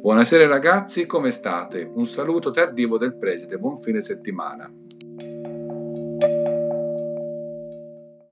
Buonasera ragazzi, come state? Un saluto tardivo del preside, buon fine settimana.